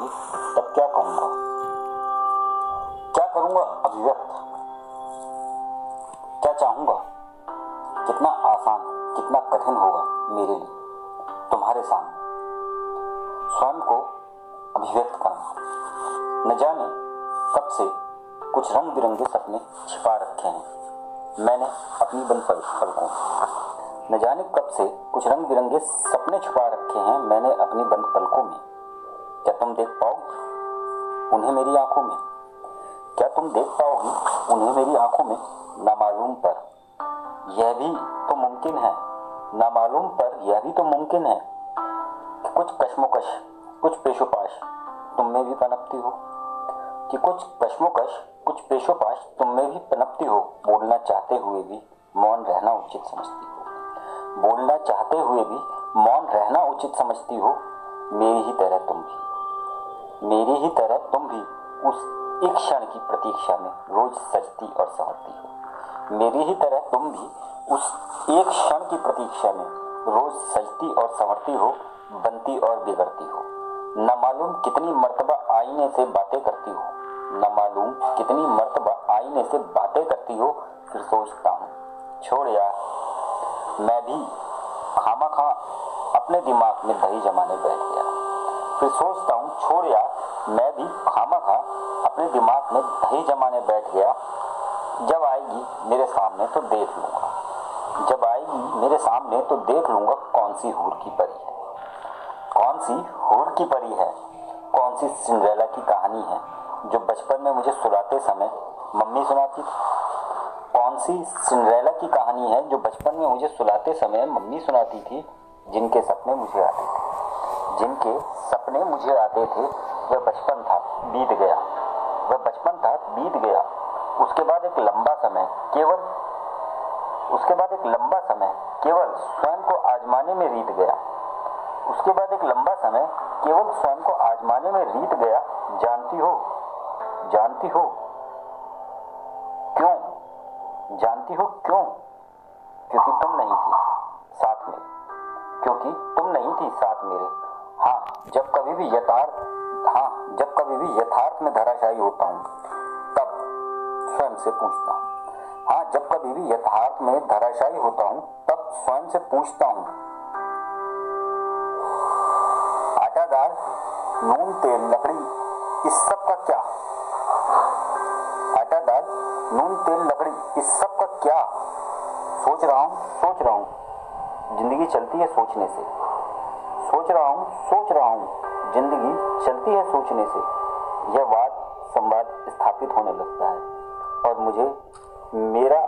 होगी तब क्या करूँगा? क्या करूँगा अभिव्यक्त क्या चाहूँगा? कितना आसान, कितना कठिन होगा मेरे लिए, तुम्हारे सामने। स्वयं को अभिव्यक्त करना। न जाने कब से कुछ रंग बिरंगे सपने छिपा रखे हैं। मैंने अपनी बन पल पलकों न जाने कब से कुछ रंग बिरंगे सपने छुपा रखे हैं मैंने अपनी बंद पलकों में। क्या तुम देख पाओगे? उन्हें मेरी आँखों में। क्या तुम देख पाओगी? उन्हें मेरी आँखों में। नामालूम पर। यह भी तो मुमकिन है। नामालूम पर यह भी तो मुमकिन है कि कुछ कश्मोकश, कुछ पेशोपाश तुम में भी पनपती हो। कि कुछ कश्मोकश, कुछ पेशोपाश तुम में भी पनपती हो। बोलना चाहते हुए भी मौन रहना उचित समझती हो। बोलना चाहते हुए भी मौन रहना उचित समझती हो। मेरी ही तरह तुम भी। मेरी ही तरह तुम भी उस एक क्षण की प्रतीक्षा में रोज सजती और संवरती हो। मेरी ही तरह तुम भी उस एक क्षण की प्रतीक्षा में रोज सजती और संवरती हो, बनती और बिगड़ती हो। न मालूम कितनी मर्तबा आईने से बातें करती हो। न मालूम कितनी मर्तबा आईने से बातें करती हो, फिर सोचता हूँ, छोड़ यार, मैं भी खामा खा अपने दिमाग में दही जमाने बैठ गया। फिर सोचता हूँ, छोड़ यार, मैं भी खामा खा अपने दिमाग में दही जमाने बैठ गया। जब आएगी मेरे सामने तो देख लूँगा। जब आएगी मेरे सामने तो देख लूँगा कौन सी हूर की परी है। कौन सी हूर की परी है? कौन सी सिंड्रेला की कहानी है, जो बचपन में मुझे सुलाते समय मम्मी सुनाती थी? कौन सी सिंड्रेला की कहानी है, जो बचपन में मुझे सुलाते समय मम्मी सुनाती थी? जिनके सपने मुझे आते थे, जिनके सपने मुझे आते थे, वह बचपन था, बीत गया। वह बचपन था, बीत गया। उसके बाद एक लंबा समय, केवल उसके बाद एक लंबा समय, केवल स्वयं को आजमाने में रीत गया। उसके बाद एक लंबा समय, केवल स्वयं को आजमाने में रीत गया। जानती हो जानती हो क्यों? जानती हो क्यों? नहीं साथ मेरे। हाँ जब कभी भी यथार्थ हाँ जब कभी भी यथार्थ में धराशायी होता हूँ, तब स्वयं से पूछता हूँ। हाँ जब कभी भी यथार्थ में धराशायी होता हूँ, तब स्वयं से पूछता हूँ। आटा दाल नून, तेल, लकड़ी, इस सब का क्या? आटादार, नून, तेल, लकड़ी, इस सब का क्या? सोच रहा हूँ, सोच रहा हूँ। ज़िंदगी चलती है सोचने से। सोच रहा हूँ, सोच रहा हूँ। ज़िंदगी चलती है सोचने से। यह वाद संवाद स्थापित होने लगता है। और मुझे मेरा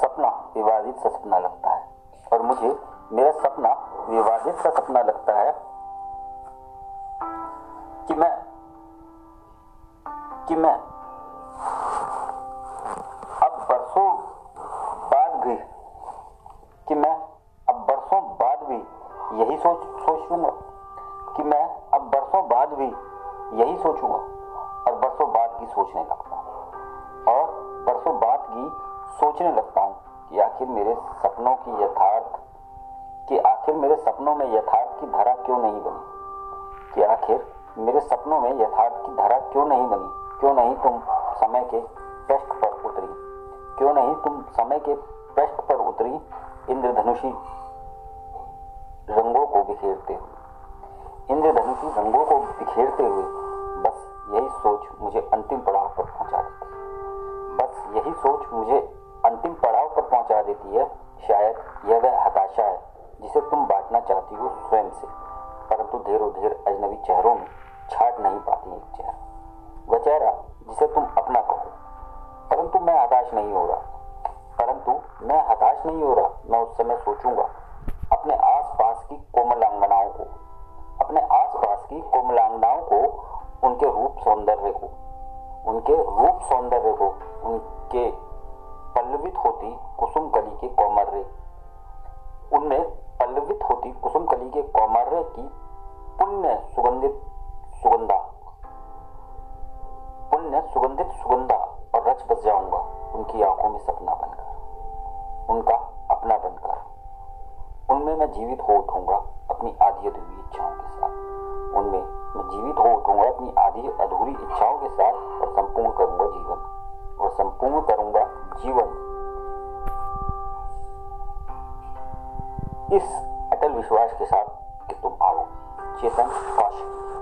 सपना विवादित सा सपना लगता है। और मुझे मेरा सपना विवादित सा सपना लगता है कि मैं कि मैं अब बरसों बाद भी, कि मैं यही सोच सोचूँगा कि मैं अब बरसों बाद भी यही सोचूँगा और बरसों बाद की सोचने लगता हूँ। और बरसों बाद की सोचने लगता हूँ कि आखिर मेरे सपनों की यथार्थ, कि आखिर मेरे सपनों में यथार्थ की धारा क्यों नहीं बनी? कि आखिर मेरे सपनों में यथार्थ की धारा क्यों नहीं बनी? क्यों नहीं तुम समय के पृष्ठ पर उतरी? क्यों नहीं तुम समय के पृष्ठ पर उतरी इंद्रधनुषी रंगों को बिखेरते हुए। इंद्रधनुषी रंगों को बिखेरते हुए बस यही सोच मुझे अंतिम पड़ाव पर पहुँचा देती है। बस यही सोच मुझे अंतिम पड़ाव पर पहुँचा देती है, शायद यह वह हताशा है जिसे तुम बांटना चाहती हो स्वयं से, परंतु ढेरों ढेर अजनबी चेहरों में छाट नहीं पाती एक चेहरा। वह चेहरा जिसे तुम अपना कहो, परंतु मैं हताश नहीं हो रहा। परंतु मैं हताश नहीं हो रहा, मैं उस समय सोचूँगा, अपने आसपास की कोमलांगनाओं को अपने आसपास की कोमलांगनाओं को उनके रूप सौंदर्य को, उनके रूप सौंदर्य को, उनके पल्लवित होती कुसुम कली के कौमर्य। उनमें पल्लवित होती कुसुम कली के कौमर्य की पुण्य सुगंधित उनमें मैं जीवित हो उठूँगा अपनी आधी अधूरी इच्छाओं के साथ। उनमें मैं जीवित हो उठूँगा अपनी आधी अधूरी इच्छाओं के साथ और संपूर्ण करूँगा जीवन। और संपूर्ण करूँगा जीवन। इस अटल विश्वास के साथ कि तुम आओ। चेतन कौशिक